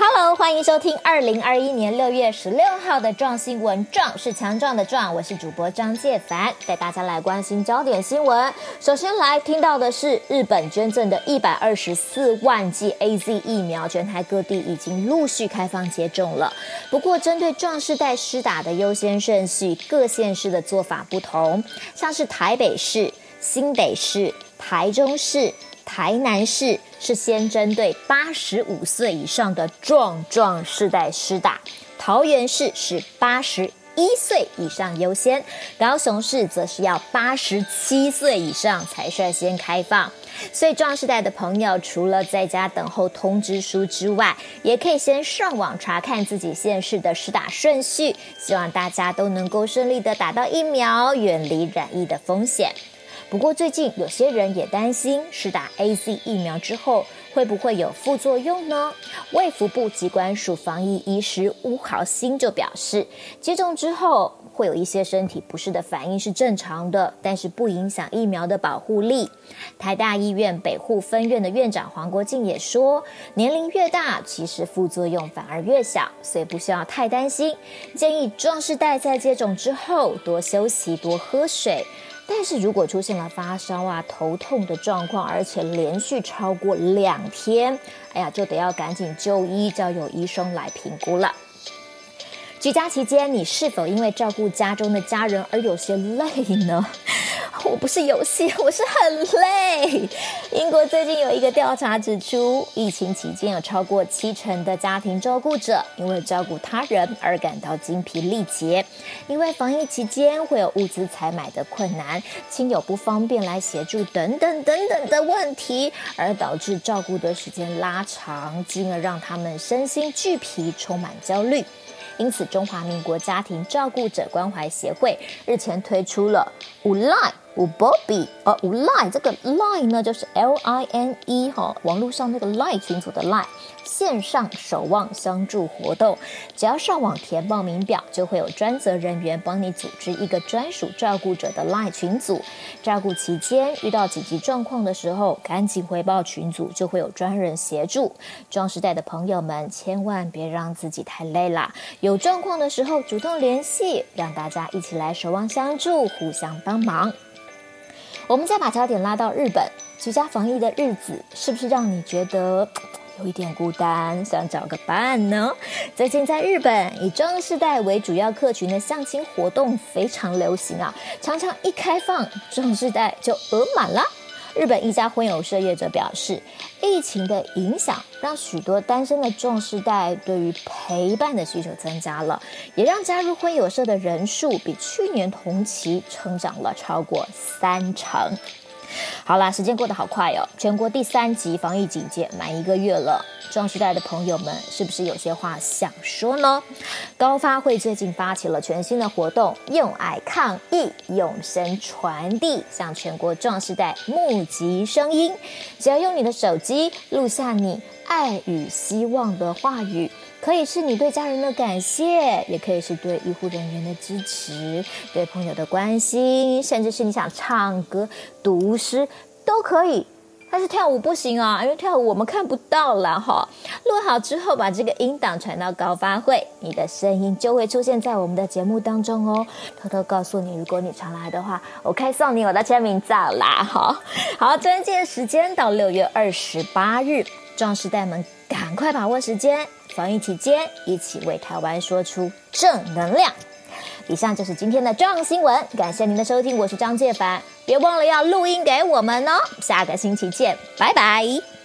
Hello，欢迎收听二零二一年六月十六号的壮新闻。壮是强壮的壮，我是主播张介凡，带大家来关心焦点新闻。首先来听到的是日本捐赠的一百二十四万剂 AZ 疫苗，全台各地已经陆续开放接种了。不过，针对壮世代施打的优先顺序，各县市的做法不同，像是台北市、新北市、台中市。台南市是先针对八十五岁以上的壮壮世代施打，桃园市是八十一岁以上优先，高雄市则是要八十七岁以上才率先开放。所以壮世代的朋友，除了在家等候通知书之外，也可以先上网查看自己县市的施打顺序。希望大家都能够顺利的打到疫苗，远离染疫的风险。不过最近有些人也担心，是打 AZ 疫苗之后会不会有副作用呢？卫福部机关署防疫医师吴豪兴就表示，接种之后会有一些身体不适的反应是正常的，但是不影响疫苗的保护力。台大医院北护分院的院长黄国进也说，年龄越大，其实副作用反而越小，所以不需要太担心。建议壮士代在接种之后多休息、多喝水。但是如果出现了发烧啊、头痛的状况，而且连续超过两天，哎呀，就得要赶紧就医，叫有医生来评估了。居家期间，你是否因为照顾家中的家人而有些累呢？我不是游戏，我是很累。英国最近有一个调查指出，疫情期间有超过七成的家庭照顾者因为照顾他人而感到精疲力竭，因为防疫期间会有物资采买的困难、亲友不方便来协助等等等等的问题，而导致照顾的时间拉长，进而让他们身心俱疲，充满焦虑。因此，中华民国家庭照顾者关怀协会日前推出了无赖。吴波比，呃，无赖这个 line 呢，就是 L I N E 哈，网络上那个 line 群组的 line，线上守望相助活动，只要上网填报名表，就会有专责人员帮你组织一个专属照顾者的 line 群组。照顾期间遇到紧急状况的时候，赶紧回报群组，就会有专人协助。壮时代的朋友们，千万别让自己太累啦，有状况的时候主动联系，让大家一起来守望相助，互相帮忙。我们再把焦点拉到日本，居家防疫的日子是不是让你觉得 有一点孤单，想找个伴呢？最近在日本，以壮世代为主要客群的相亲活动非常流行啊，常常一开放，壮世代就额满了。日本一家婚友社业者表示，疫情的影响让许多单身的壮世代对于陪伴的需求增加了，也让加入婚友社的人数比去年同期增长了超过三成。好啦，时间过得好快哦，全国第三级防疫警戒满一个月了。壮士代的朋友们，是不是有些话想说呢？高发会最近发起了全新的活动，用爱抗疫，用声传递，向全国壮士代募集声音。只要用你的手机录下你爱与希望的话语，可以是你对家人的感谢，也可以是对医护人员的支持，对朋友的关心，甚至是你想唱歌、读诗都可以。但是跳舞不行啊，因为跳舞我们看不到了哈。录好之后，把这个音档传到高发会，你的声音就会出现在我们的节目当中哦。偷偷告诉你，如果你传来的话，我可以送你我的签名照啦。哈，好，专辑的时间到六月二十八日，壮士带们赶快把握时间，防疫期间一起为台湾说出正能量。以上就是今天的壮新闻，感谢您的收听，我是张介凡，别忘了要录音给我们哦，下个星期见，拜拜。